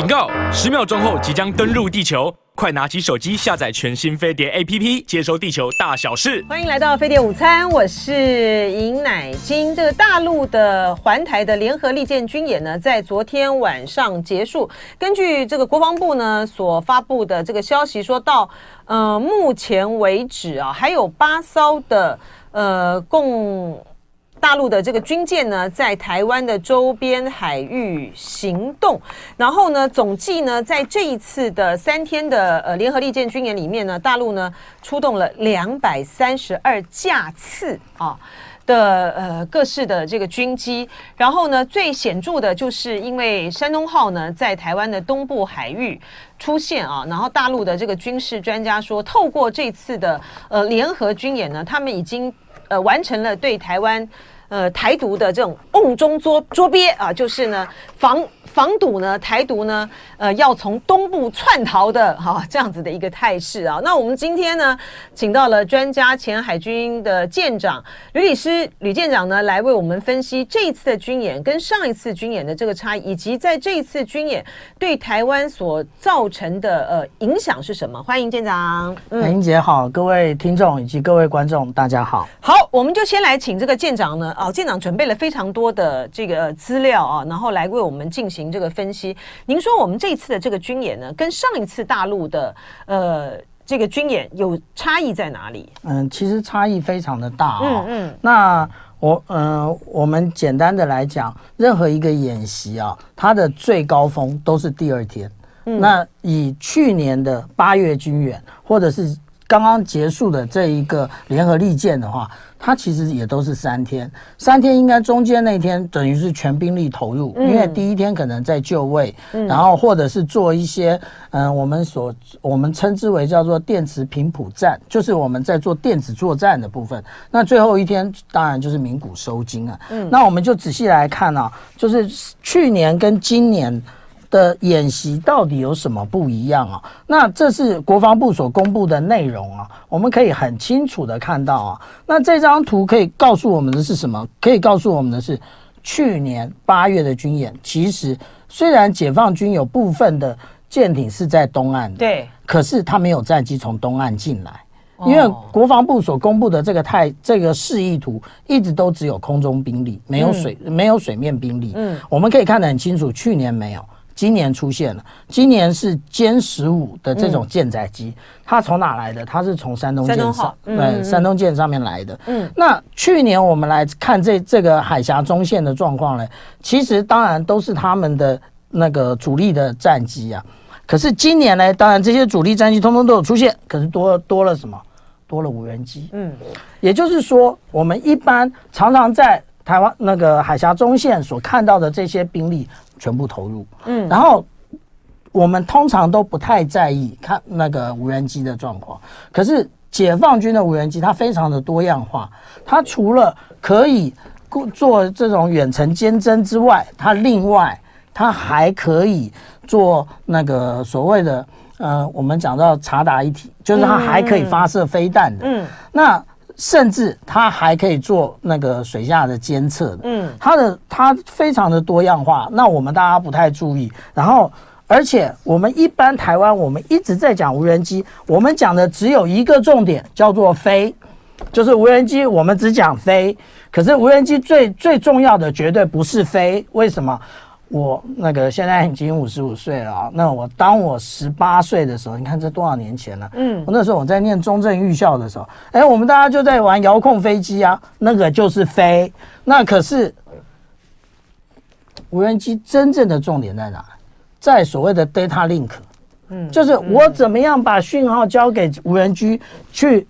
警告！十秒钟后即将登陆地球，快拿起手机下载全新飞碟 APP，接收地球大小事。欢迎来到飞碟午餐，我是尹乃菁。这个大陆的环台的联合利剑军演呢，在昨天晚上结束。根据这个国防部呢所发布的这个消息，说到呃目前为止啊，还有八艘的呃共。大陆的这个军舰呢，在台湾的周边海域行动，然后呢，总计呢，在这一次的三天的呃联合利剑军演里面呢，大陆呢出动了两百三十二架次啊的呃各式的这个军机，然后呢，最显著的就是因为山东号呢在台湾的东部海域出现啊，然后大陆的这个军事专家说，透过这次的呃联合军演呢，他们已经。呃，完成了对台湾，呃，台独的这种瓮中捉捉鳖啊，就是呢防。防堵呢，台独呢，呃，要从东部窜逃的哈、这样子的一个态势啊。那我们今天呢，请到了专家前海军的舰长吕礼诗吕舰长呢，来为我们分析这一次的军演跟上一次军演的这个差异，以及在这一次军演对台湾所造成的呃影响是什么？欢迎舰长。嗯，海英姐好，各位听众以及各位观众，大家好。好，我们就先来请这个舰长呢，哦，舰长准备了非常多的这个资料啊，然后来为我们进行。这个分析，您说我们这一次的这个军演呢，跟上一次大陆的呃这个军演有差异在哪里？嗯，其实差异非常的大哦。嗯嗯。那我嗯、呃，我们简单的来讲，任何一个演习啊，它的最高峰都是第二天。嗯。那以去年的八月军演，或者是刚刚结束的这一个联合利剑的话，它其实也都是三天。三天应该中间那天等于是全兵力投入，因为第一天可能在就位，然后或者是做一些嗯，我们所我们称之为叫做电磁频谱战，就是我们在做电子作战的部分。那最后一天当然就是鸣鼓收金啊。嗯，那我们就仔细来看啊，就是去年跟今年。的演习到底有什么不一样啊？那这是国防部所公布的内容啊，我们可以很清楚的看到啊。那这张图可以告诉我们的是什么？可以告诉我们的是，去年八月的军演，其实虽然解放军有部分的舰艇是在东岸的，对，可是他没有战机从东岸进来，因为国防部所公布的这个态这个示意图，一直都只有空中兵力，没有水没有水面兵力。嗯，我们可以看得很清楚，去年没有。今年出现了，今年是歼十五的这种舰载机，它从哪来的？它是从山东舰上，对，山东舰上面来的。嗯，那去年我们来看这这个海峡中线的状况呢，其实当然都是他们的那个主力的战机啊。可是今年呢，当然这些主力战机通通都有出现，可是多多了什么？多了无人机。嗯，也就是说，我们一般常常在台湾那个海峡中线所看到的这些兵力。全部投入，嗯，然后我们通常都不太在意看那个无人机的状况，可是解放军的无人机它非常的多样化，它除了可以做这种远程监侦之外，它另外它还可以做那个所谓的呃，我们讲到察打一体，就是它还可以发射飞弹的，嗯，那。甚至它还可以做那个水下的监测的，嗯，它的它非常的多样化。那我们大家不太注意，然后而且我们一般台湾我们一直在讲无人机，我们讲的只有一个重点叫做飞，就是无人机我们只讲飞，可是无人机最最重要的绝对不是飞，为什么？我那个现在已经五十五岁了啊，那我当我十八岁的时候，你看这多少年前了？嗯，我那时候我在念中正预校的时候，哎，我们大家就在玩遥控飞机啊，那个就是飞。那可是无人机真正的重点在哪？在所谓的 data link，嗯，就是我怎么样把讯号交给无人机去。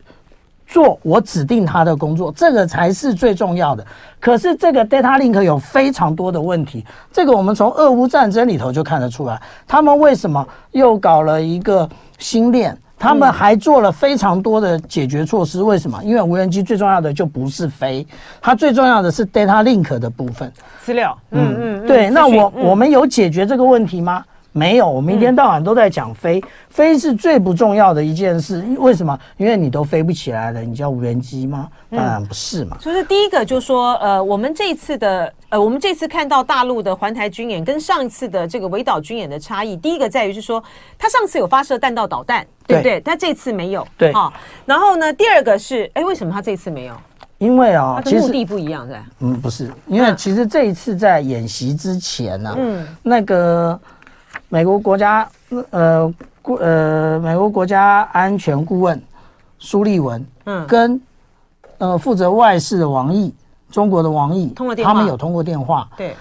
做我指定他的工作，这个才是最重要的。可是这个 data link 有非常多的问题，这个我们从俄乌战争里头就看得出来。他们为什么又搞了一个新链？他们还做了非常多的解决措施。为什么？因为无人机最重要的就不是飞，它最重要的是 data link 的部分，资料。嗯嗯，对。那我我们有解决这个问题吗？没有，我们一天到晚都在讲飞，飞是最不重要的一件事。为什么？因为你都飞不起来了，你叫无人机吗？当然不是嘛。所以第一个就是说，呃，我们这一次的，呃，我们这次看到大陆的环台军演跟上一次的这个围岛军演的差异，第一个在于是说，他上次有发射弹道导弹，对不对？他这次没有。对啊。然后呢，第二个是，哎，为什么他这次没有？因为啊，其实目的不一样，是吧？嗯，不是，因为其实这一次在演习之前呢，嗯，那个。美国国家呃顾呃美国国家安全顾问苏利文，嗯，跟呃负责外事的王毅，中国的王毅，通过电话，他们有通过电话。对，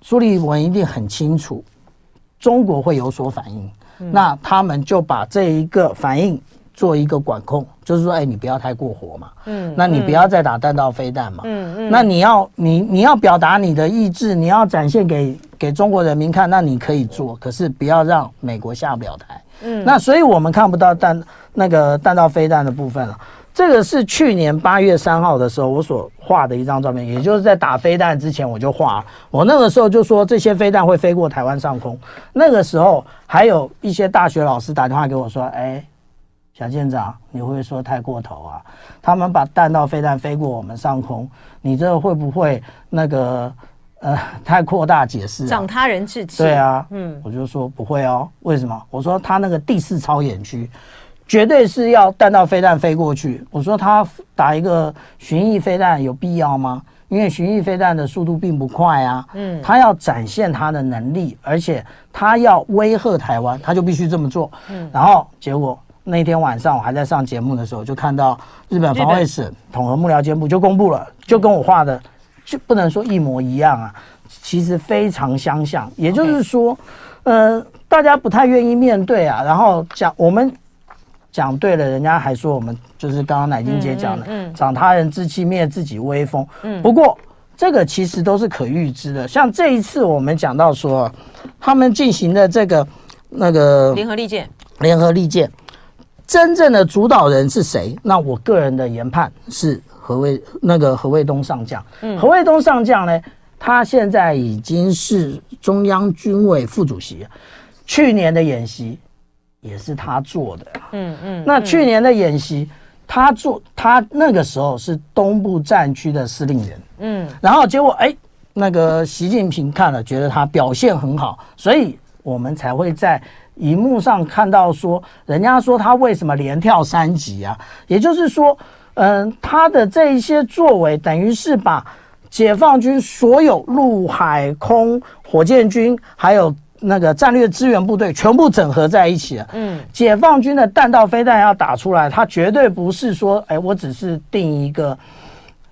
苏利文一定很清楚，中国会有所反应，嗯，那他们就把这一个反应做一个管控，就是说，哎，你不要太过火嘛，嗯，那你不要再打弹道飞弹嘛，嗯嗯，那你要你你要表达你的意志，你要展现给。给中国人民看，那你可以做，可是不要让美国下不了台。嗯，那所以我们看不到弹那个弹道飞弹的部分了。这个是去年八月三号的时候我所画的一张照片，也就是在打飞弹之前我就画。我那个时候就说这些飞弹会飞过台湾上空。那个时候还有一些大学老师打电话给我说：“哎，小舰长，你会说太过头啊？他们把弹道飞弹飞过我们上空，你这个会不会那个？”呃，太扩大解释，长他人志气。对啊，嗯，我就说不会哦。为什么？我说他那个第四超演区，绝对是要弹道飞弹飞过去。我说他打一个巡弋飞弹有必要吗？因为巡弋飞弹的速度并不快啊。嗯，他要展现他的能力，而且他要威吓台湾，他就必须这么做。嗯，然后结果那天晚上我还在上节目的时候，就看到日本防卫省统合幕僚监部就公布了，就跟我画的。就不能说一模一样啊，其实非常相像。也就是说呃，大家不太愿意面对啊。然后讲我们讲对了，人家还说我们就是刚刚乃金姐讲的，嗯，长他人志气，灭自己威风。嗯，不过这个其实都是可预知的。像这一次我们讲到说，他们进行的这个那个联合利剑，联合利剑，真正的主导人是谁？那我个人的研判是。何卫那个何卫东上将，嗯，何卫东上将呢？他现在已经是中央军委副主席，去年的演习也是他做的，嗯嗯。那去年的演习，他做，他那个时候是东部战区的司令员，嗯。然后结果，哎，那个习近平看了，觉得他表现很好，所以我们才会在荧幕上看到说，人家说他为什么连跳三级啊？也就是说。嗯，他的这一些作为，等于是把解放军所有陆海空火箭军，还有那个战略支援部队全部整合在一起了。嗯，解放军的弹道飞弹要打出来，他绝对不是说，哎，我只是定一个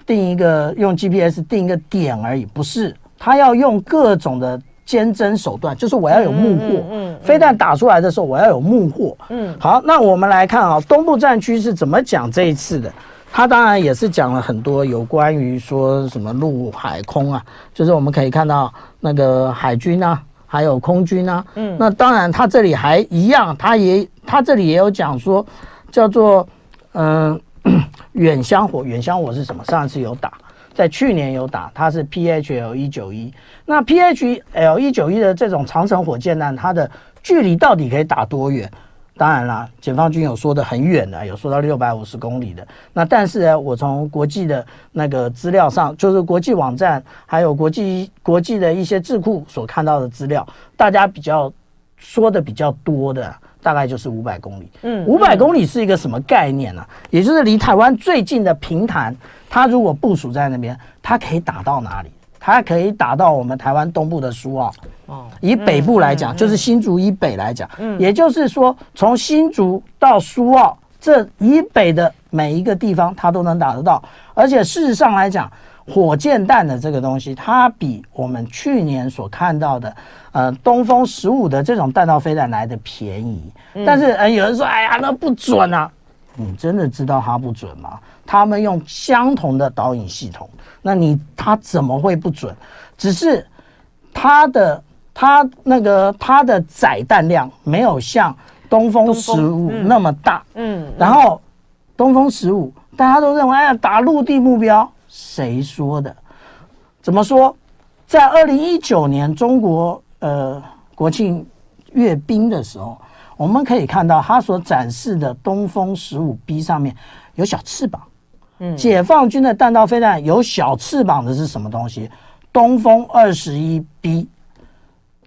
定一个用 GPS 定一个点而已，不是，他要用各种的。监侦手段就是我要有目获，嗯，飞弹打出来的时候我要有目获，嗯，好，那我们来看啊，东部战区是怎么讲这一次的？他当然也是讲了很多有关于说什么陆海空啊，就是我们可以看到那个海军啊，还有空军啊，嗯，那当然他这里还一样，他也他这里也有讲说叫做嗯 远香火，远香火是什么？上一次有打。在去年有打，它是 PHL 一九一。那 PHL 一九一的这种长城火箭弹，它的距离到底可以打多远？当然啦，解放军有说的很远的，有说到六百五十公里的。那但是呢，我从国际的那个资料上，就是国际网站还有国际国际的一些智库所看到的资料，大家比较说的比较多的，大概就是五百公里。嗯，五百公里是一个什么概念呢？也就是离台湾最近的平潭。他如果部署在那边，它可以打到哪里？它可以打到我们台湾东部的苏澳。哦，以北部来讲，就是新竹以北来讲，嗯，也就是说，从新竹到苏澳这以北的每一个地方，它都能打得到。而且事实上来讲，火箭弹的这个东西，它比我们去年所看到的，呃，东风十五的这种弹道飞弹来的便宜。但是，呃，有人说，哎呀，那不准啊！你真的知道它不准吗？他们用相同的导引系统，那你他怎么会不准？只是它的它那个它的载弹量没有像东风十五那么大。嗯，嗯，然后东风十五大家都认为哎呀打陆地目标，谁说的？怎么说？在二零一九年，中国呃国庆阅兵的时候，我们可以看到它所展示的东风十五 B 上面有小翅膀。嗯，解放军的弹道飞弹有小翅膀的是什么东西？东风二十一 B，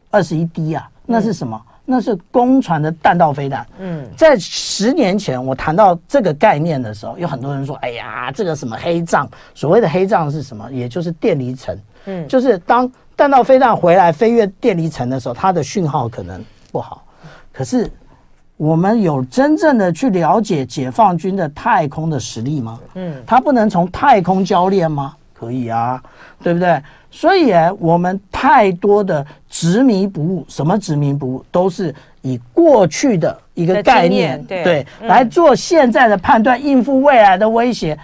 二十一 D 啊，那是什么？嗯、那是公船的弹道飞弹。嗯，在十年前我谈到这个概念的时候，有很多人说：“哎呀，这个什么黑障？所谓的黑障是什么？也就是电离层。嗯，就是当弹道飞弹回来飞越电离层的时候，它的讯号可能不好。可是我们有真正的去了解解放军的太空的实力吗？嗯，他不能从太空交练吗？可以啊，对不对？所以，我们太多的执迷不悟，什么执迷不悟，都是以过去的一个概念，对，对嗯、来做现在的判断，应付未来的威胁，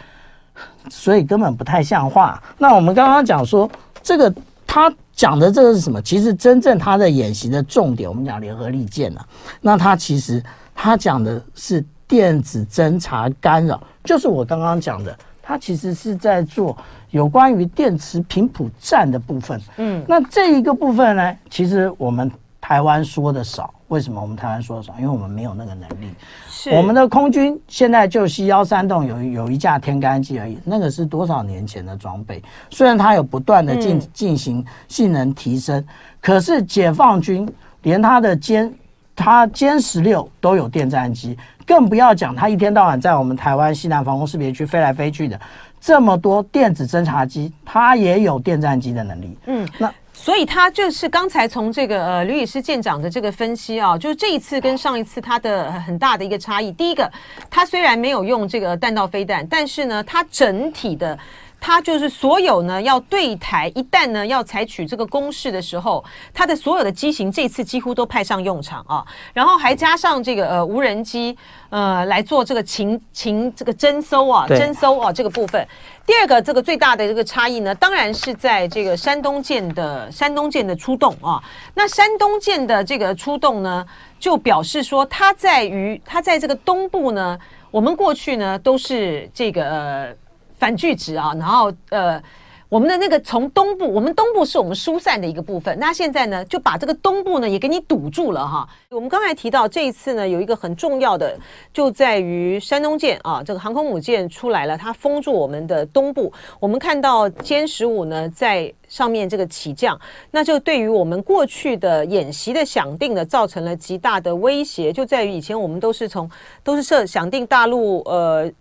所以根本不太像话。那我们刚刚讲说，这个他讲的这个是什么？其实真正他的演习的重点，我们讲联合利剑啊，那他其实他讲的是电子侦察干扰，就是我刚刚讲的。他其实是在做有关于电磁频谱战的部分，嗯，那这一个部分呢，其实我们台湾说的少。为什么我们台湾说的少？因为我们没有那个能力。是我们的空军现在就西幺三栋有有一架天干机而已，那个是多少年前的装备？虽然它有不断的进进行性能提升，可是解放军连它的歼，它歼十六都有电战机。更不要讲，他一天到晚在我们台湾西南防空识别区飞来飞去的这么多电子侦察机，它也有电战机的能力。嗯，那所以他就是刚才从这个呃吕医师舰长的这个分析啊，就是这一次跟上一次他的很大的一个差异。第一个，他虽然没有用这个弹道飞弹，但是呢，它整体的。它就是所有呢，要对台，一旦呢要采取这个攻势的时候，它的所有的机型这次几乎都派上用场啊，然后还加上这个呃无人机呃来做这个情情这个侦搜啊侦搜啊这个部分。第二个这个最大的这个差异呢，当然是在这个山东舰的山东舰的出动啊。那山东舰的这个出动呢，就表示说它在于它在这个东部呢，我们过去呢都是这个。反拒值啊，然后呃，我们的那个从东部，我们东部是我们疏散的一个部分，那现在呢就把这个东部呢也给你堵住了哈。我们刚才提到这一次呢有一个很重要的，就在于山东舰啊，这个航空母舰出来了，它封住我们的东部。我们看到歼十五呢在上面这个起降，那就对于我们过去的演习的想定呢造成了极大的威胁，就在于以前我们都是从都是设想定大陆呃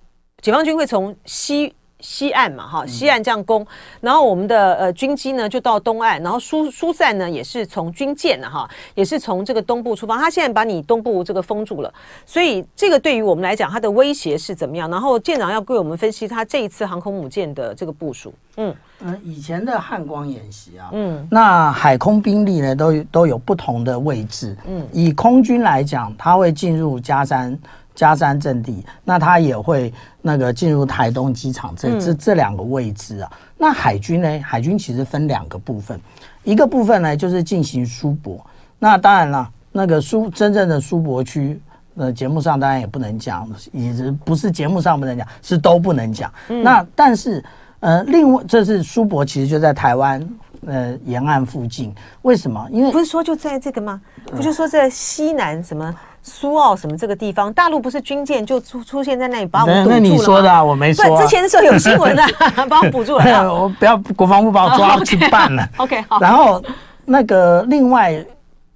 解放军会从西。西岸嘛，哈，西岸这样攻，然后我们的呃军机呢就到东岸，然后疏疏散呢也是从军舰呢，哈，也是从这个东部出发。他现在把你东部这个封住了，所以这个对于我们来讲，它的威胁是怎么样？然后舰长要给我们分析他这一次航空母舰的这个部署。嗯嗯，以前的汉光演习啊，嗯，那海空兵力呢都都有不同的位置。嗯，以空军来讲，它会进入加山。佳山阵地，那他也会那个进入台东机场这这这两个位置啊。那海军呢？海军其实分两个部分，一个部分呢就是进行苏博。那当然了，那个苏真正的苏博区，呃，节目上当然也不能讲，也是不是节目上不能讲，是都不能讲。那但是呃，另外这是苏博，其实就在台湾呃沿岸附近。为什么？因为不是说就在这个吗？不就说在西南什么？苏澳什么这个地方，大陆不是军舰就出出现在那里把我们堵住了吗？那你说的啊，我没说、啊。之前的时候有新闻的、啊，把我堵住了。我不要国防部把我抓去办了。OK，好。然后那个另外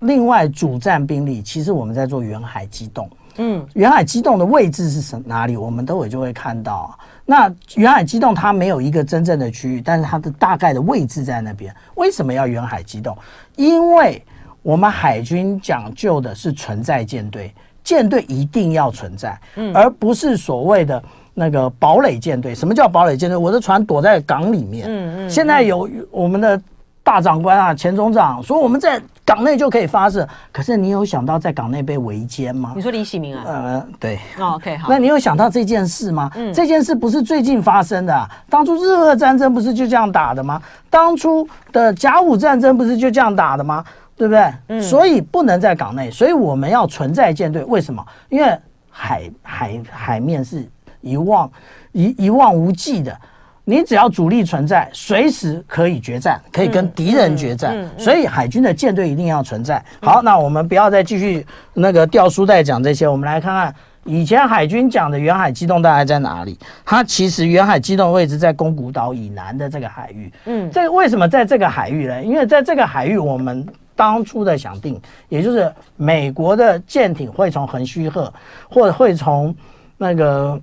另外主战兵力，其实我们在做远海机动。嗯，远海机动的位置是什哪里？我们都会就会看到、啊。那远海机动它没有一个真正的区域，但是它的大概的位置在那边。为什么要远海机动？因为我们海军讲究的是存在舰队，舰队一定要存在，嗯，而不是所谓的那个堡垒舰队。什么叫堡垒舰队？我的船躲在港里面，嗯嗯。现在有我们的大长官啊，前总长说我们在港内就可以发射，可是你有想到在港内被围歼吗？你说李喜明啊？呃，对。哦，OK，好。那你有想到这件事吗？嗯，这件事不是最近发生的啊，当初日俄战争不是就这样打的吗？当初的甲午战争不是就这样打的吗？对不对？嗯，所以不能在港内，所以我们要存在舰队。为什么？因为海海海面是一望一一望无际的，你只要主力存在，随时可以决战，可以跟敌人决战。所以海军的舰队一定要存在。好，那我们不要再继续那个掉书袋讲这些，我们来看看以前海军讲的远海机动大概在哪里？它其实远海机动位置在宫古岛以南的这个海域。嗯，这为什么在这个海域呢？因为在这个海域，我们当初的想定，也就是美国的舰艇会从横须贺，或者会从那个。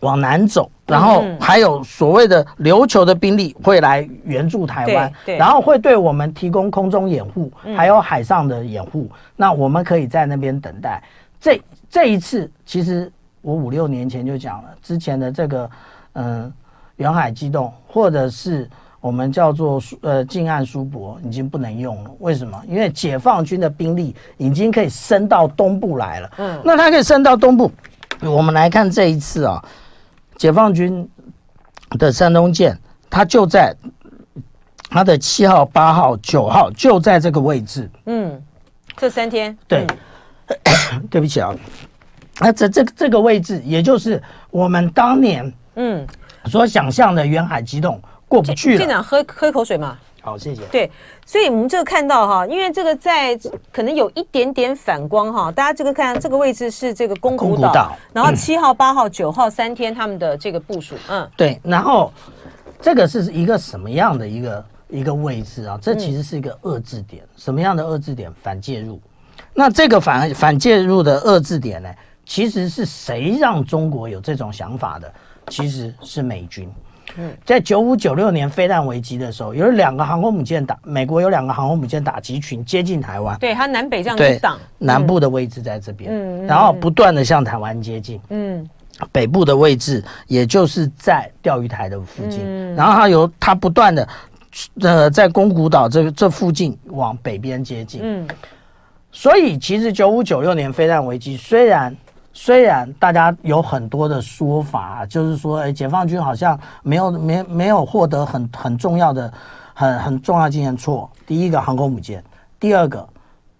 往南走，然后还有所谓的琉球的兵力会来援助台湾，然后会对我们提供空中掩护，还有海上的掩护。那我们可以在那边等待。这这一次，其实我五六年前就讲了，之前的这个嗯远海机动，或者是我们叫做呃近岸苏泊，已经不能用了。为什么？因为解放军的兵力已经可以升到东部来了。嗯，那它可以升到东部。我们来看这一次啊。解放军的山东舰，它就在它的七号、八号、九号，就在这个位置。嗯，这三天。对，嗯、对不起啊，那这这这个位置，也就是我们当年嗯所想象的远海机动过不去了。舰长喝喝一口水嘛。好，谢谢。对，所以我们这个看到哈，因为这个在可能有一点点反光哈，大家这个看这个位置是这个宫古岛，然后七号、八号、九号三天他们的这个部署，嗯，对，然后这个是一个什么样的一个一个位置啊？这其实是一个遏制点，什么样的遏制点？反介入。那这个反反介入的遏制点呢，其实是谁让中国有这种想法的？其实是美军。嗯，在九五九六年飞弹危机的时候，有两个航空母舰打美国，有两个航空母舰打击群接近台湾，对，它南北这样子挡，南部的位置在这边，嗯，然后不断的向台湾接近，嗯，北部的位置也就是在钓鱼台的附近，嗯，然后它由它不断的呃在宫古岛这这附近往北边接近，嗯，所以其实九五九六年飞弹危机虽然。虽然大家有很多的说法，就是说，哎，解放军好像没有没没有获得很很重要的很很重要经验。错，第一个航空母舰，第二个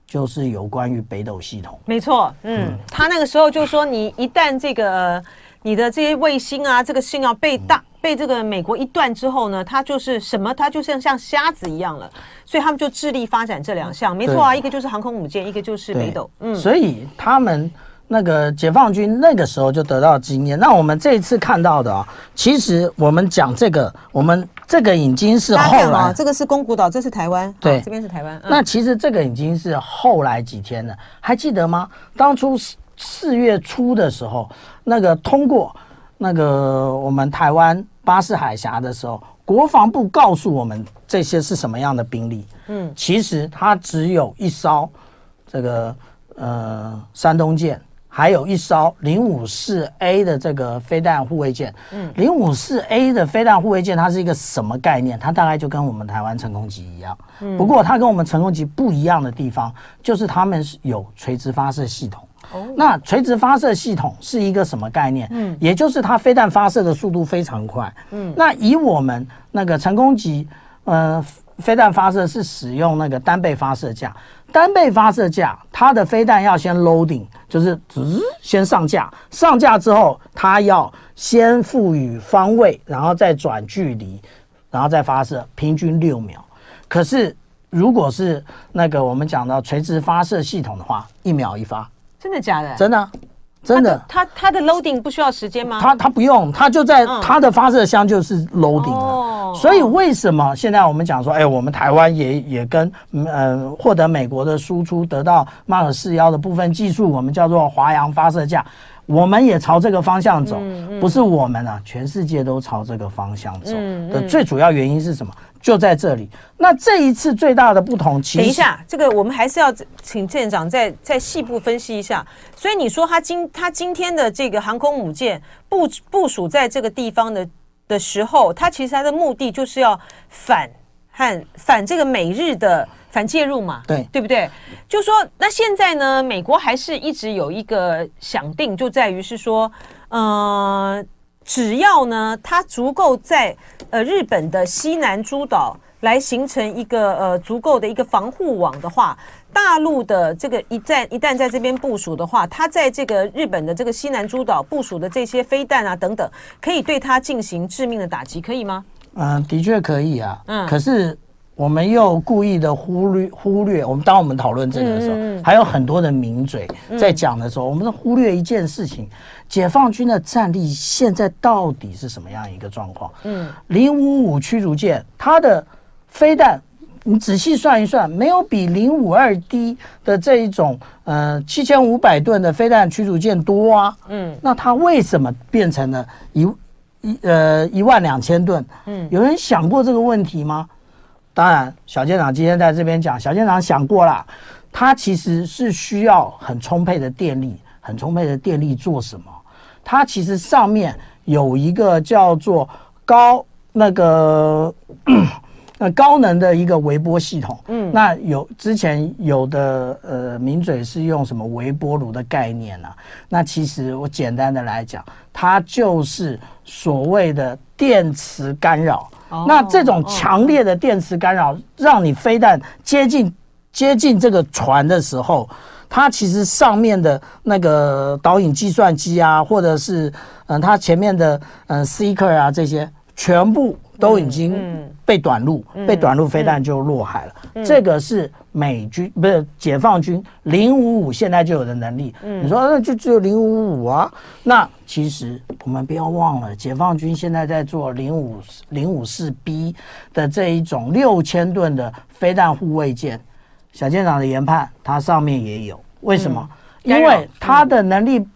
就是有关于北斗系统。没错，嗯，嗯他那个时候就说，你一旦这个你的这些卫星啊，这个信号被大被这个美国一断之后呢，它就是什么？它就像像瞎子一样了。所以他们就致力发展这两项。没错啊，一个就是航空母舰，一个就是北斗。嗯，所以他们。那个解放军那个时候就得到经验。那我们这一次看到的啊，其实我们讲这个，我们这个已经是后来，这个是宫古岛，这是台湾，对，这边是台湾。那其实这个已经是后来几天了，还记得吗？当初四四月初的时候，那个通过那个我们台湾巴士海峡的时候，国防部告诉我们这些是什么样的兵力。嗯，其实它只有一艘这个呃山东舰。还有一艘零五四 A 的这个飞弹护卫舰，嗯，零五四 A 的飞弹护卫舰，它是一个什么概念？它大概就跟我们台湾成功级一样，嗯，不过它跟我们成功级不一样的地方，就是它们是有垂直发射系统。哦，那垂直发射系统是一个什么概念？嗯，也就是它飞弹发射的速度非常快。嗯，那以我们那个成功级，呃，飞弹发射是使用那个单倍发射架。单倍发射架，它的飞弹要先 loading，就是直先上架，上架之后，它要先赋予方位，然后再转距离，然后再发射，平均六秒。可是如果是那个我们讲到垂直发射系统的话，一秒一发。真的假的？真的。真的，它它的 loading 不需要时间吗？它它不用，它就在它的发射箱就是 loading 了。哦，所以为什么现在我们讲说，哎，我们台湾也也跟呃获得美国的输出，得到马尔四幺的部分技术，我们叫做华阳发射架，我们也朝这个方向走。不是我们啊，全世界都朝这个方向走的最主要原因是什么？就在这里。那这一次最大的不同，其实等一下，这个我们还是要请舰长再再细部分析一下。所以你说他今他今天的这个航空母舰部部署在这个地方的的时候，他其实他的目的就是要反和反这个美日的反介入嘛？对，对不对？就说那现在呢，美国还是一直有一个想定，就在于是说，嗯、呃。只要呢，它足够在呃日本的西南诸岛来形成一个呃足够的一个防护网的话，大陆的这个一旦一旦在这边部署的话，它在这个日本的这个西南诸岛部署的这些飞弹啊等等，可以对它进行致命的打击，可以吗？嗯，的确可以啊。嗯，可是我们又故意的忽略忽略，我们当我们讨论这个的时候，还有很多的名嘴在讲的时候，嗯、我们都忽略一件事情：解放军的战力现在到底是什么样一个状况？嗯，零五五驱逐舰它的飞弹，你仔细算一算，没有比零五二 D 的这一种呃七千五百吨的飞弹驱逐舰多啊。嗯，那它为什么变成了一？一呃一万两千吨，嗯，有人想过这个问题吗？当然，小舰长今天在这边讲，小舰长想过了，它其实是需要很充沛的电力，很充沛的电力做什么？它其实上面有一个叫做高那个。那 高能的一个微波系统，嗯，那有之前有的呃名嘴是用什么微波炉的概念啊？那其实我简单的来讲，它就是所谓的电磁干扰。哦、那这种强烈的电磁干扰，让你飞弹接近接近这个船的时候，它其实上面的那个导引计算机啊，或者是嗯、呃，它前面的嗯 Seeker 啊这些全部。都已经被短路，嗯嗯、被短路飞弹就落海了。嗯、这个是美军不是解放军零五五现在就有的能力。嗯、你说那就只有零五五啊？那其实我们不要忘了，解放军现在在做零五零五四 B 的这一种六千吨的飞弹护卫舰。小舰长的研判，它上面也有。为什么？嗯、因为它的能力。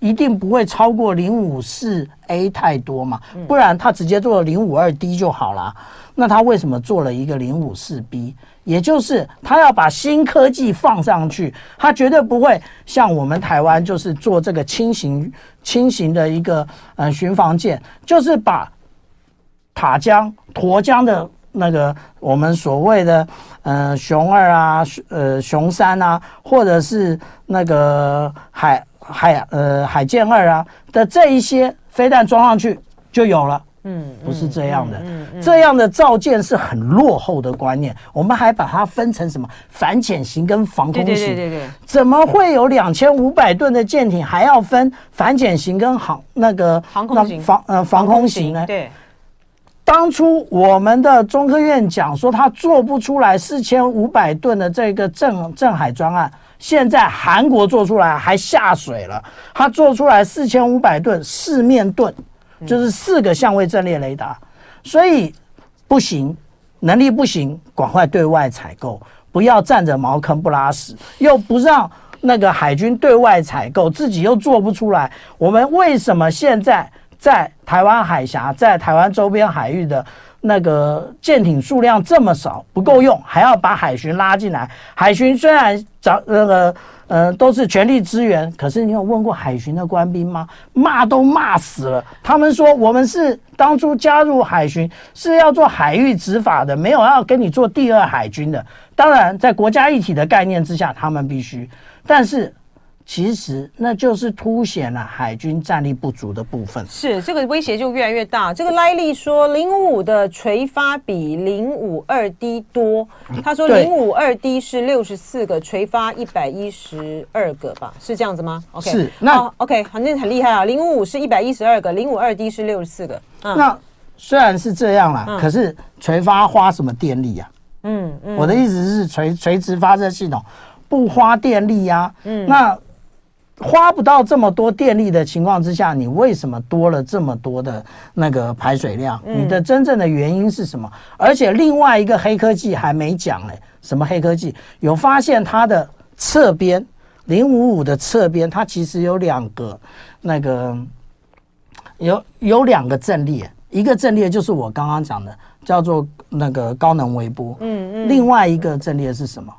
一定不会超过零五四 A 太多嘛，不然他直接做了零五二 D 就好了。那他为什么做了一个零五四 B？也就是他要把新科技放上去，他绝对不会像我们台湾就是做这个轻型轻型的一个呃巡防舰，就是把塔江沱江的那个我们所谓的呃熊二啊呃熊三啊，或者是那个海。海呃海剑二啊的这一些飞弹装上去就有了，嗯，不是这样的，嗯嗯，这样的造舰是很落后的观念。我们还把它分成什么？反潜型跟防空型，对对对对，怎么会有两千五百吨的舰艇还要分反潜型跟航那个航空型。防呃防空型呢？对，当初我们的中科院讲说他做不出来四千五百吨的这个镇镇海专案。现在韩国做出来还下水了，他做出来四千五百吨四面盾，就是四个相位阵列雷达，所以不行，能力不行，赶快对外采购，不要占着茅坑不拉屎，又不让那个海军对外采购，自己又做不出来。我们为什么现在在台湾海峡，在台湾周边海域的？那个舰艇数量这么少，不够用，还要把海巡拉进来。海巡虽然找那个呃都是全力支援，可是你有问过海巡的官兵吗？骂都骂死了。他们说我们是当初加入海巡是要做海域执法的，没有要跟你做第二海军的。当然，在国家一体的概念之下，他们必须，但是。其实那就是凸显了海军战力不足的部分。是这个威胁就越来越大。这个莱利说，零五五的垂发比零五二 D 多。他说零五二 D 是六十四个，垂发一百一十二个吧？是这样子吗？OK，是那、oh, OK，反正很厉害啊。零五五是一百一十二个，零五二 D 是六十四个。嗯、那虽然是这样啦，嗯、可是垂发花什么电力啊？嗯嗯，我的意思是垂垂直发射系统不花电力呀、啊。嗯，那。花不到这么多电力的情况之下，你为什么多了这么多的那个排水量？你的真正的原因是什么？而且另外一个黑科技还没讲嘞，什么黑科技？有发现它的侧边零五五的侧边，它其实有两个那个有有两个阵列，一个阵列就是我刚刚讲的，叫做那个高能微波。嗯嗯。另外一个阵列是什么？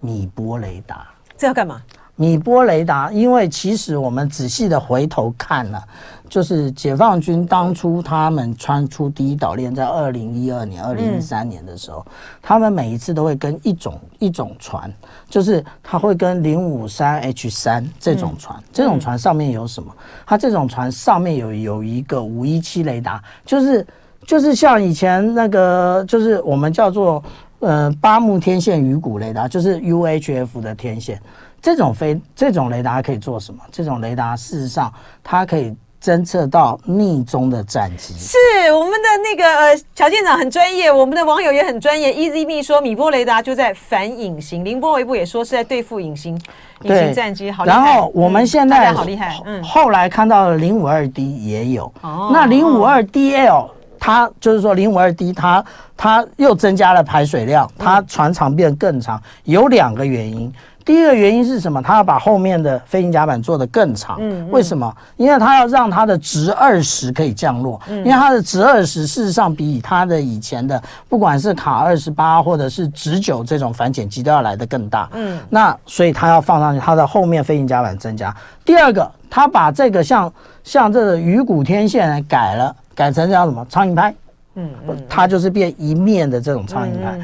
米波雷达。这要干嘛？米波雷达，因为其实我们仔细的回头看了，就是解放军当初他们穿出第一岛链，在二零一二年、二零一三年的时候，他们每一次都会跟一种一种船，就是他会跟零五三 H 三这种船，这种船上面有什么？它这种船上面有有一个五一七雷达，就是就是像以前那个，就是我们叫做呃八目天线鱼骨雷达，就是 UHF 的天线，这种飞这种雷达可以做什么？这种雷达事实上它可以。侦测到逆中的战机，是我们的那个呃，乔舰长很专业，我们的网友也很专业。EZB 说米波雷达就在反隐形，凌波微步也说是在对付隐形隐形战机，好厉害。然后我们现在、嗯、好厉害，嗯，后来看到了零五二 D 也有，哦、那零五二 DL 它就是说零五二 D 它它又增加了排水量，它船长变更长，有两个原因。第一个原因是什么？它要把后面的飞行甲板做得更长。嗯，为什么？因为它要让它的直二十可以降落。嗯，因为它的直二十事实上比它的以前的不管是卡二十八或者是直九这种反潜机都要来得更大。嗯，那所以它要放上去，它的后面飞行甲板增加。第二个，它把这个像像这个鱼骨天线改了，改成叫什么？苍蝇拍。嗯，它就是变一面的这种苍蝇拍。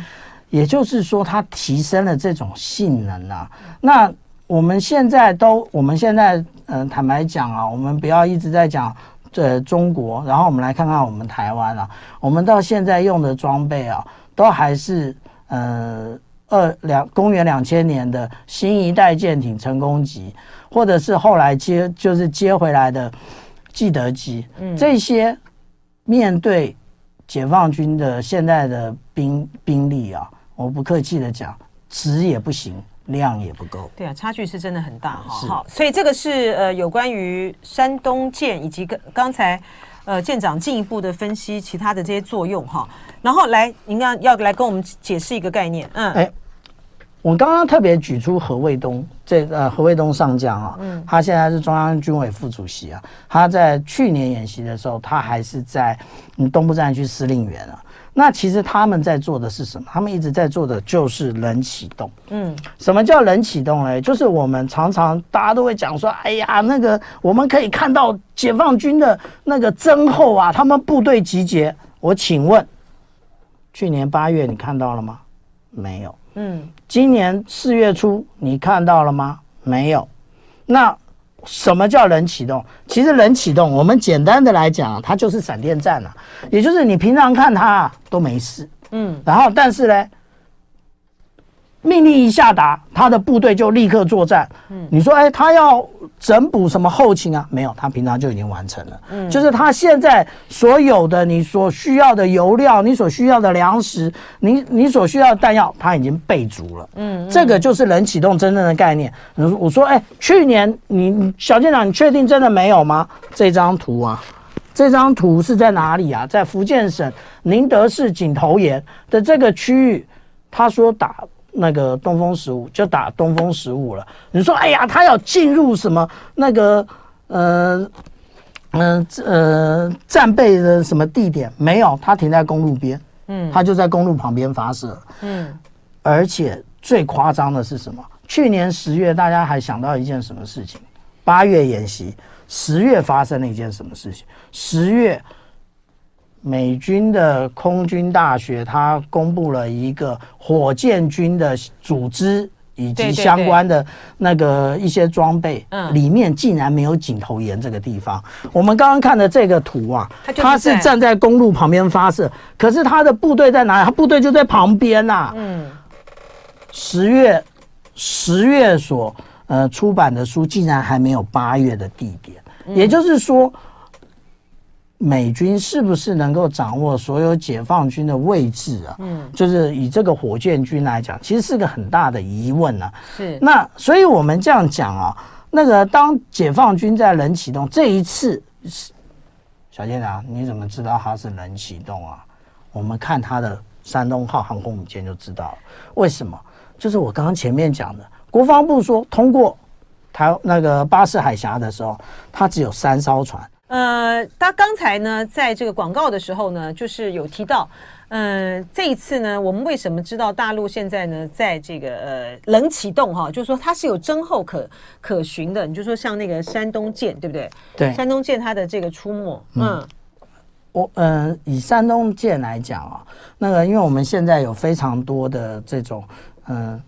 也就是说，它提升了这种性能啊。那我们现在都，我们现在，嗯，坦白讲啊，我们不要一直在讲这中国，然后我们来看看我们台湾啊，我们到现在用的装备啊，都还是呃二两公元两千年的新一代舰艇成功级，或者是后来接就是接回来的记得级，嗯，这些面对解放军的现在的兵兵力啊。我不客气的讲，值也不行，量也不够。对啊，差距是真的很大哈。好，所以这个是呃有关于山东舰以及跟刚才呃舰长进一步的分析其他的这些作用哈。然后来，您刚要来跟我们解释一个概念，嗯，哎，我刚刚特别举出何卫东这呃何卫东上将啊，嗯，他现在是中央军委副主席啊，他在去年演习的时候，他还是在嗯东部战区司令员啊。那其实他们在做的是什么？他们一直在做的就是冷启动。嗯，什么叫冷启动呢？就是我们常常大家都会讲说，哎呀，那个我们可以看到解放军的那个增厚啊，他们部队集结。我请问，去年八月你看到了吗？没有。嗯，今年四月初你看到了吗？没有。那。什么叫冷启动？其实冷启动，我们简单的来讲，它就是闪电战啊，也就是你平常看它都没事，嗯，然后但是呢，命令一下达，他的部队就立刻作战。嗯，你说，哎，他要整补什么后勤啊？没有，他平常就已经完成了。嗯，就是他现在所有的你所需要的油料，你所需要的粮食，你你所需要的弹药，他已经备足了。嗯，这个就是冷启动真正的概念。我说，哎，去年你小舰长，你确定真的没有吗？这张图啊，这张图是在哪里啊？在福建省宁德市井头岩的这个区域，他说打。那个东风十五就打东风十五了。你说，哎呀，他要进入什么那个呃嗯呃，呃战备的什么地点？没有，他停在公路边，嗯，他就在公路旁边发射，嗯。而且最夸张的是什么？去年十月，大家还想到一件什么事情？八月演习，十月发生了一件什么事情？十月。美军的空军大学，他公布了一个火箭军的组织以及相关的那个一些装备，嗯，里面竟然没有井头岩这个地方。我们刚刚看的这个图啊，它是站在公路旁边发射，可是他的部队在哪里？他部队就在旁边呐。嗯，十月十月所呃出版的书，竟然还没有八月的地点，也就是说。美军是不是能够掌握所有解放军的位置啊？嗯，就是以这个火箭军来讲，其实是个很大的疑问呢、啊。是，那所以我们这样讲啊，那个当解放军在冷启动这一次，小舰长，你怎么知道它是冷启动啊？我们看它的山东号航空母舰就知道了。为什么？就是我刚刚前面讲的，国防部说通过台那个巴士海峡的时候，它只有三艘船。呃，他刚才呢，在这个广告的时候呢，就是有提到，嗯、呃，这一次呢，我们为什么知道大陆现在呢，在这个呃冷启动哈，就是说它是有征候可可循的，你就说像那个山东舰，对不对？对，山东舰它的这个出没，嗯，嗯我呃以山东舰来讲啊，那个因为我们现在有非常多的这种嗯、呃，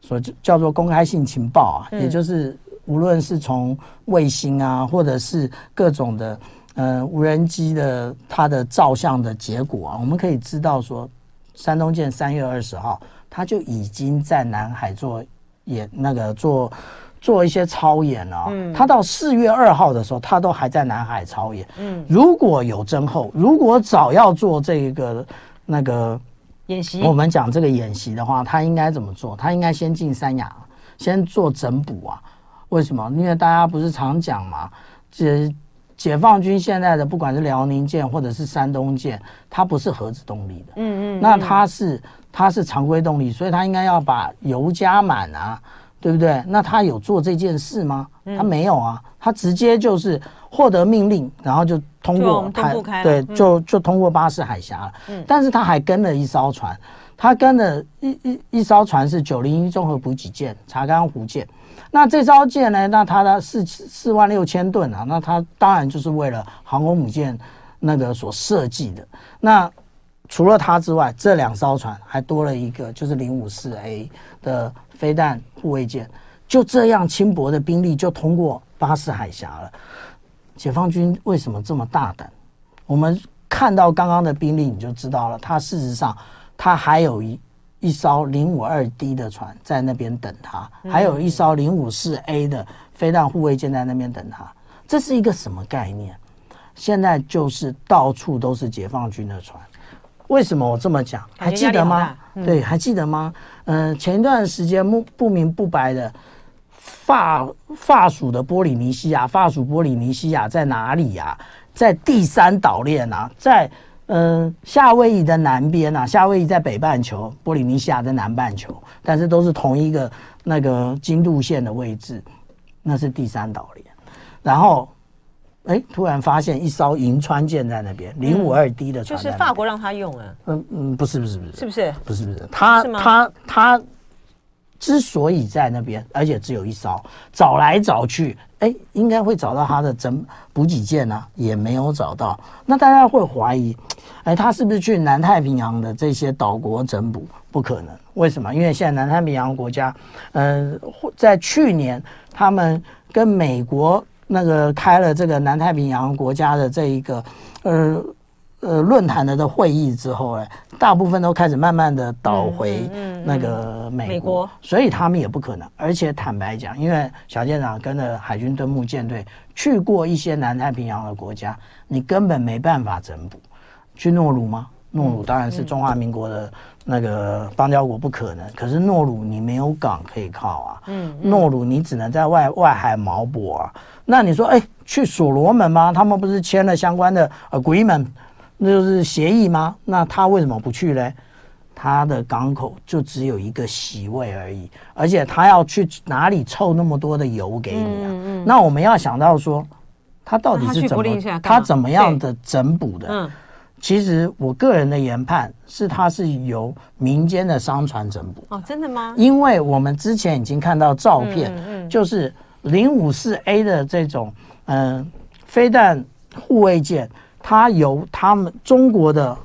所叫做公开性情报啊，嗯、也就是。无论是从卫星啊，或者是各种的呃无人机的它的照相的结果啊，我们可以知道说，山东舰三月二十号，它就已经在南海做演那个做做一些操演了。嗯，他到四月二号的时候，他都还在南海操演。嗯，如果有增厚，如果早要做这个那个演习，我们讲这个演习的话，他应该怎么做？他应该先进三亚，先做整补啊。为什么？因为大家不是常讲嘛，解。解放军现在的不管是辽宁舰或者是山东舰，它不是核子动力的，嗯嗯，那它是它是常规动力，所以它应该要把油加满啊，对不对？那他有做这件事吗？他没有啊，他直接就是获得命令，然后就通过台，对，就就通过巴士海峡了。嗯，但是他还跟了一艘船，他跟了一一一艘船是九零一综合补给舰查干湖舰。那这艘舰呢？那它的四四万六千吨啊，那它当然就是为了航空母舰那个所设计的。那除了它之外，这两艘船还多了一个，就是零五四 A 的飞弹护卫舰。就这样轻薄的兵力就通过巴士海峡了。解放军为什么这么大胆？我们看到刚刚的兵力，你就知道了。它事实上，它还有一。一艘零五二 D 的船在那边等他，还有一艘零五四 A 的飞弹护卫舰在那边等他。这是一个什么概念？现在就是到处都是解放军的船。为什么我这么讲？还记得吗？对，还记得吗？嗯，前一段时间不不明不白的法法属的波里尼西亚，法属波里尼西亚在哪里呀？在第三岛链啊，在。嗯，夏威夷的南边啊，夏威夷在北半球，波利尼西亚在南半球，但是都是同一个那个经度线的位置，那是第三岛链。然后，哎、欸，突然发现一艘银川舰在那边，零五二 D 的船，就是法国让他用啊。嗯嗯，不是不是不是，是不是？不是不是，他他他之所以在那边，而且只有一艘，找来找去。哎、应该会找到他的整补给舰呢，也没有找到。那大家会怀疑，哎、他是不是去南太平洋的这些岛国整补？不可能，为什么？因为现在南太平洋国家，嗯、呃，在去年他们跟美国那个开了这个南太平洋国家的这一个，呃。呃，论坛的的会议之后，呢，大部分都开始慢慢的倒回那个美国，所以他们也不可能。而且坦白讲，因为小舰长跟着海军敦睦舰队去过一些南太平洋的国家，你根本没办法整补。去诺鲁吗？诺鲁当然是中华民国的那个邦交国，不可能。可是诺鲁你没有港可以靠啊，嗯，诺鲁你只能在外外海锚泊啊。那你说，哎，去所罗门吗？他们不是签了相关的 agreement？那就是协议吗？那他为什么不去呢？他的港口就只有一个席位而已，而且他要去哪里凑那么多的油给你啊？嗯嗯、那我们要想到说，他到底是怎么他怎么样的整补的？嗯、其实我个人的研判是，他是由民间的商船整补。哦，真的吗？因为我们之前已经看到照片，就是零五四 A 的这种嗯、呃、飞弹护卫舰。它由他们中国的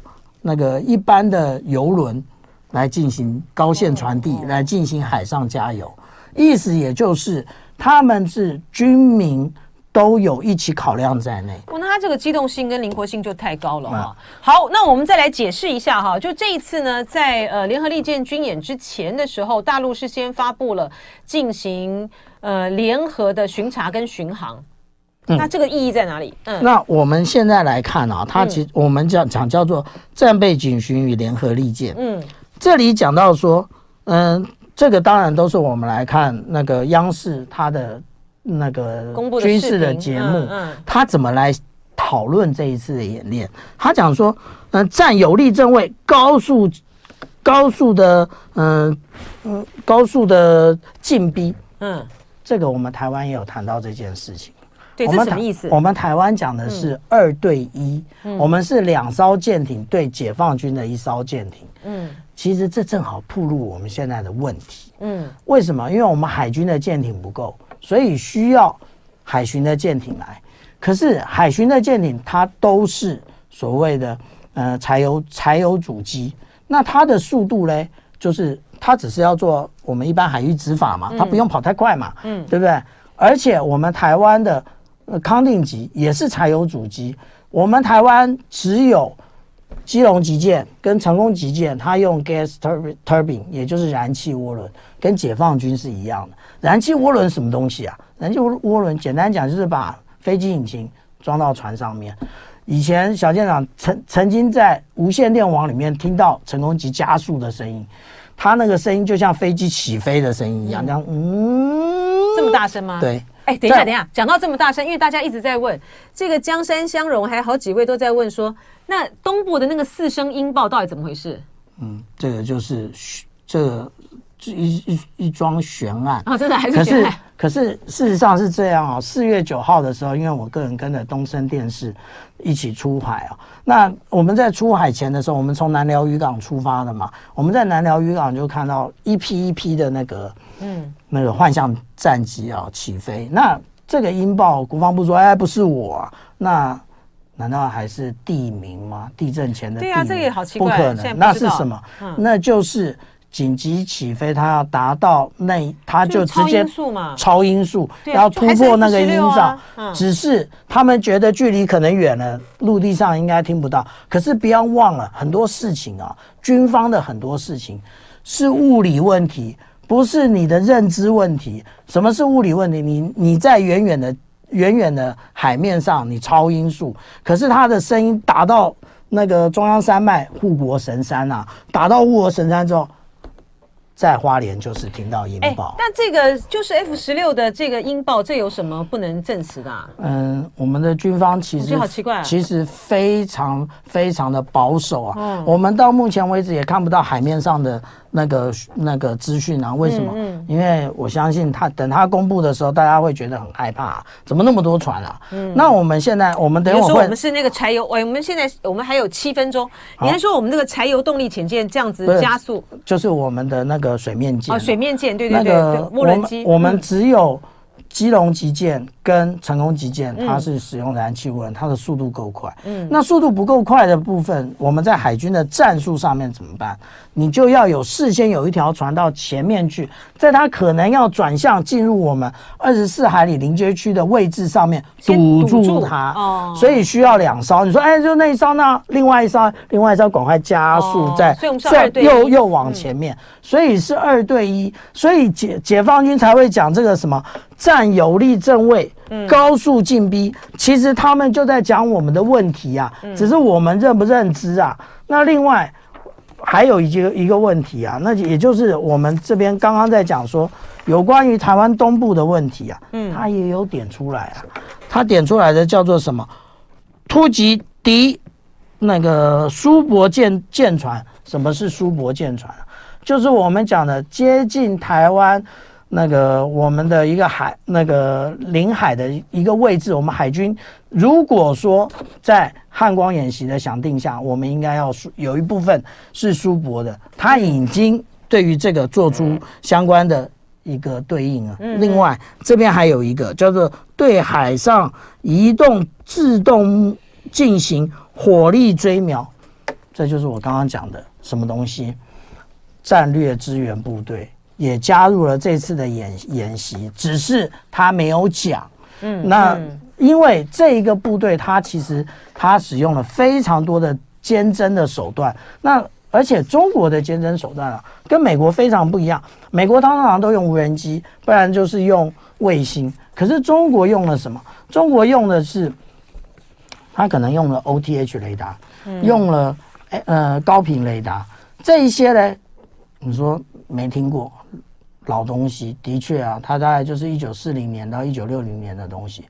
那个一般的油轮来进行高线传递，来进行海上加油，意思也就是他们是军民都有一起考量在内。那它这个机动性跟灵活性就太高了哈。好，那我们再来解释一下哈，就这一次呢，在呃联合利剑军演之前的时候，大陆是先发布了进行呃联合的巡查跟巡航。那这个意义在哪里？嗯，那我们现在来看啊，它其实我们讲讲叫做战备警巡与联合利剑。嗯，这里讲到说，嗯，这个当然都是我们来看那个央视它的那个军事的节目，嗯，它怎么来讨论这一次的演练？他讲说，嗯，占有利阵位，高速高速的，嗯嗯，高速的进逼。嗯，这个我们台湾也有谈到这件事情。对，这什么意思？我们台湾讲的是二对一，嗯，我们是两艘舰艇对解放军的一艘舰艇。嗯，其实这正好暴露我们现在的问题。嗯，为什么？因为我们海军的舰艇不够，所以需要海巡的舰艇来。可是海巡的舰艇它都是所谓的呃柴油柴油主机，那它的速度嘞，就是它只是要做我们一般海域执法嘛，它不用跑太快嘛，嗯，对不对？而且我们台湾的。呃，康定级也是柴油主机，我们台湾只有基隆击剑跟成功击剑，它用 gas turbine，也就是燃气涡轮，跟解放军是一样的。燃气涡轮什么东西啊？燃气涡轮简单讲就是把飞机引擎装到船上面。以前小舰长曾曾经在无线电网里面听到成功级加速的声音，它那个声音就像飞机起飞的声音一样，这样嗯，这么大声吗？对。哎，等一下，等一下，讲到这么大声，因为大家一直在问这个江山相融，还有好几位都在问说，那东部的那个四声音爆到底怎么回事？嗯，这个就是这个一一一桩悬案啊，真的还是悬案。可是，可是事实上是这样啊，四月九号的时候，因为我个人跟着东森电视一起出海啊，那我们在出海前的时候，我们从南寮渔港出发的嘛，我们在南寮渔港就看到一批一批的那个。嗯，那个幻象战机啊起飞，那这个音爆，国防部说，哎，不是我啊，那难道还是地名吗？地震前的？对啊，这个也好奇怪，不可能，那是什么？嗯、那就是紧急起飞，它要达到那，它就直接超音速嘛，超音速要突破那个音障，啊嗯、只是他们觉得距离可能远了，陆地上应该听不到。可是不要忘了很多事情啊，军方的很多事情是物理问题。不是你的认知问题，什么是物理问题？你你在远远的远远的海面上，你超音速，可是它的声音打到那个中央山脉护国神山啊，打到护国神山之后。在花莲就是听到音爆，但这个就是 F 十六的这个音爆，这有什么不能证实的？啊？嗯，我们的军方其实好奇怪，其实非常非常的保守啊。嗯，我们到目前为止也看不到海面上的那个那个资讯啊。为什么？嗯，因为我相信他等他公布的时候，大家会觉得很害怕，啊，怎么那么多船啊？嗯，那我们现在我们等会说我们是那个柴油，我们现在我们还有七分钟，你还说我们这个柴油动力潜舰这样子加速，就是我们的那个。水面舰哦，水面舰对对对，那个无人机，我们只有基隆击剑跟成功击剑，它是使用燃气涡轮，它的速度够快。嗯，那速度不够快的部分，我们在海军的战术上面怎么办？你就要有事先有一条船到前面去，在它可能要转向进入我们二十四海里临街区的位置上面堵住它。哦，所以需要两艘。你说，哎，就那一艘呢？另外一艘，另外一艘赶快加速在，在在又又往前面，所以是二对一。所以解解放军才会讲这个什么占有利正位，高速进逼。其实他们就在讲我们的问题啊，只是我们认不认知啊。那另外。还有一个一个问题啊，那也就是我们这边刚刚在讲说，有关于台湾东部的问题啊，嗯，他也有点出来啊，他点出来的叫做什么？突击敌那个苏泊舰舰船，什么是苏泊舰船？就是我们讲的接近台湾。那个我们的一个海，那个领海的一个位置，我们海军如果说在汉光演习的想定下，我们应该要有一部分是苏博的，他已经对于这个做出相关的一个对应了。另外这边还有一个叫做对海上移动自动进行火力追瞄，这就是我刚刚讲的什么东西？战略支援部队。也加入了这次的演演习，只是他没有讲。嗯，那因为这一个部队，他其实他使用了非常多的坚贞的手段。那而且中国的坚贞手段啊，跟美国非常不一样。美国通常都用无人机，不然就是用卫星。可是中国用了什么？中国用的是，他可能用了 OTH 雷达，用了呃高频雷达。这一些呢，你说没听过？老东西的确啊，它大概就是一九四零年到一九六零年的东西。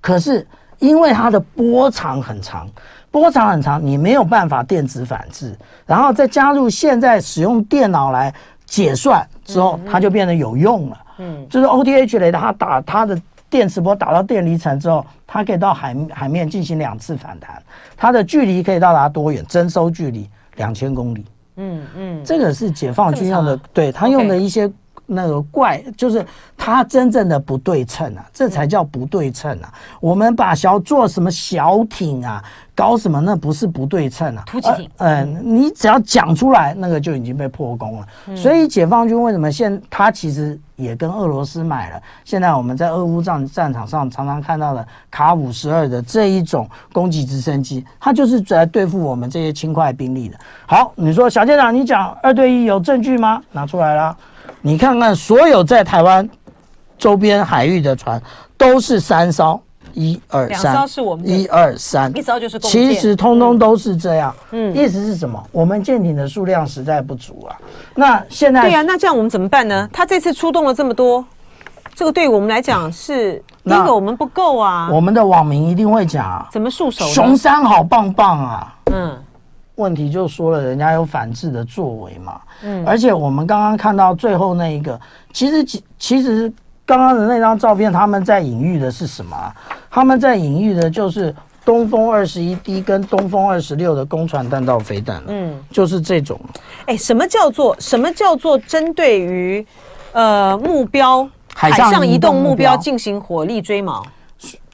可是因为它的波长很长，波长很长，你没有办法电子反制，然后再加入现在使用电脑来解算之后，它就变得有用了。嗯，就是 OTH 雷达，它打它的电磁波打到电离层之后，它可以到海海面进行两次反弹，它的距离可以到达多远？征收距离两千公里。嗯嗯，这个是解放军用的，对他用的一些。那个怪，就是它真正的不对称啊，这才叫不对称啊。我们把小做什么小艇啊，搞什么那不是不对称啊。突击艇，嗯、呃，你只要讲出来，那个就已经被破功了。嗯、所以解放军为什么现他其实也跟俄罗斯买了？现在我们在俄乌战战场上常常看到的卡五十二的这一种攻击直升机，它就是来对付我们这些轻快兵力的。好，你说小舰长，你讲二对一有证据吗？拿出来了。你看看，所有在台湾周边海域的船都是三艘，一二三，两艘是我们一二三，一艘就是。其实通通都是这样。嗯，意思是什么？我们舰艇的数量实在不足啊。那现在对呀、啊，那这样我们怎么办呢？他这次出动了这么多，这个对我们来讲是第一个我们不够啊。我们的网民一定会讲，怎么束手？熊三好棒棒啊。嗯。问题就说了，人家有反制的作为嘛。嗯，而且我们刚刚看到最后那一个，其实其其实刚刚的那张照片，他们在隐喻的是什么？他们在隐喻的就是东风二十一 D 跟东风二十六的攻船弹道飞弹。嗯，就是这种。哎，什么叫做什么叫做针对于呃目标海上移动目标进行火力追锚？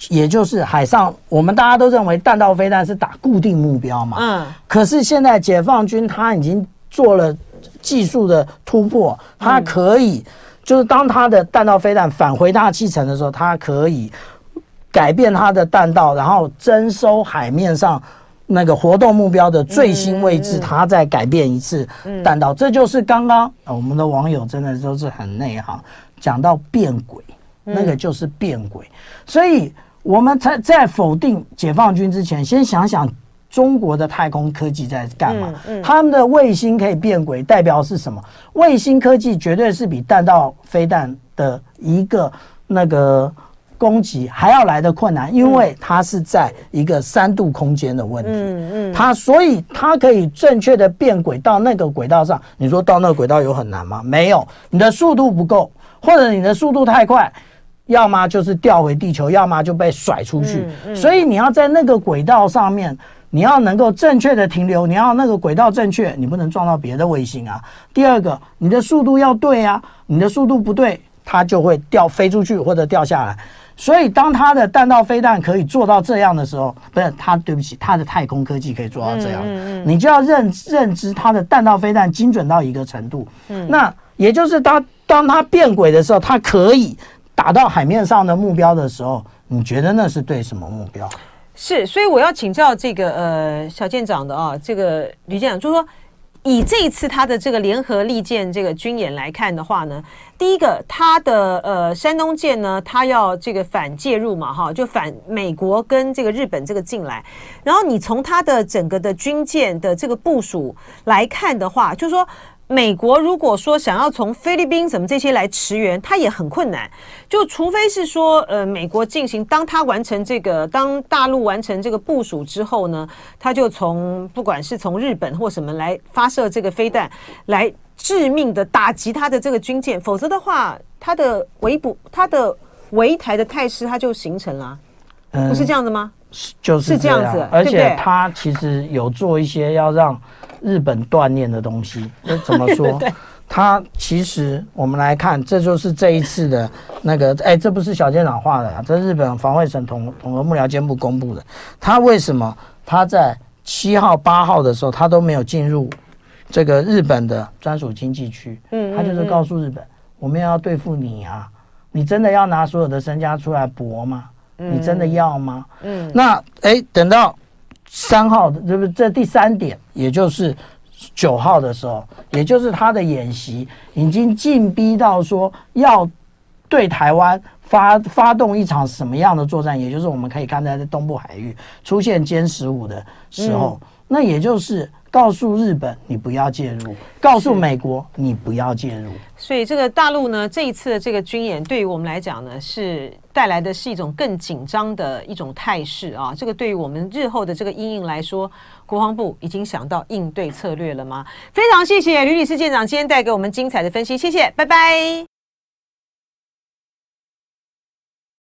也就是海上，我们大家都认为弹道飞弹是打固定目标嘛。嗯。可是现在解放军他已经做了技术的突破，它可以，就是当它的弹道飞弹返回大气层的时候，它可以改变它的弹道，然后征收海面上那个活动目标的最新位置，它再改变一次弹道。这就是刚刚我们的网友真的都是很内行，讲到变轨，那个就是变轨，所以。我们在在否定解放军之前，先想想中国的太空科技在干嘛？嗯嗯、他们的卫星可以变轨，代表是什么？卫星科技绝对是比弹道飞弹的一个那个攻击还要来的困难，因为它是在一个三度空间的问题。嗯嗯，它所以它可以正确的变轨到那个轨道上。你说到那个轨道有很难吗？没有，你的速度不够，或者你的速度太快。要么就是掉回地球，要么就被甩出去。嗯嗯、所以你要在那个轨道上面，你要能够正确的停留，你要那个轨道正确，你不能撞到别的卫星啊。第二个，你的速度要对啊，你的速度不对，它就会掉飞出去或者掉下来。所以当它的弹道飞弹可以做到这样的时候，不是它，对不起，它的太空科技可以做到这样，你就要认认知它的弹道飞弹精准到一个程度。嗯、那也就是当当它变轨的时候，它可以。打到海面上的目标的时候，你觉得那是对什么目标？是，所以我要请教这个呃小舰长的啊，这个吕舰长，就是说以这一次他的这个联合利剑这个军演来看的话呢，第一个他的呃山东舰呢，他要这个反介入嘛，哈，就反美国跟这个日本这个进来，然后你从他的整个的军舰的这个部署来看的话，就是说。美国如果说想要从菲律宾什么这些来驰援，它也很困难。就除非是说，呃，美国进行，当他完成这个，当大陆完成这个部署之后呢，他就从不管是从日本或什么来发射这个飞弹，来致命的打击他的这个军舰。否则的话，他的围捕、他的围台的态势，它就形成了，嗯、不是这样子吗？是就是这样子，而且他其实有做一些要让。日本锻炼的东西，那怎么说？他其实我们来看，这就是这一次的那个，哎，这不是小舰长画的啊，这日本防卫省统统合幕僚监部公布的。他为什么他在七号、八号的时候，他都没有进入这个日本的专属经济区？嗯，他就是告诉日本，我们要对付你啊，你真的要拿所有的身家出来搏吗？你真的要吗？嗯，那哎，等到。三号的，这不这第三点，也就是九号的时候，也就是他的演习已经进逼到说要对台湾发发动一场什么样的作战，也就是我们可以看在东部海域出现歼十五的时候，嗯、那也就是。告诉日本你不要介入，告诉美国你不要介入。所以这个大陆呢，这一次的这个军演对于我们来讲呢，是带来的是一种更紧张的一种态势啊。这个对于我们日后的这个阴影来说，国防部已经想到应对策略了吗？非常谢谢吕女士舰长今天带给我们精彩的分析，谢谢，拜拜。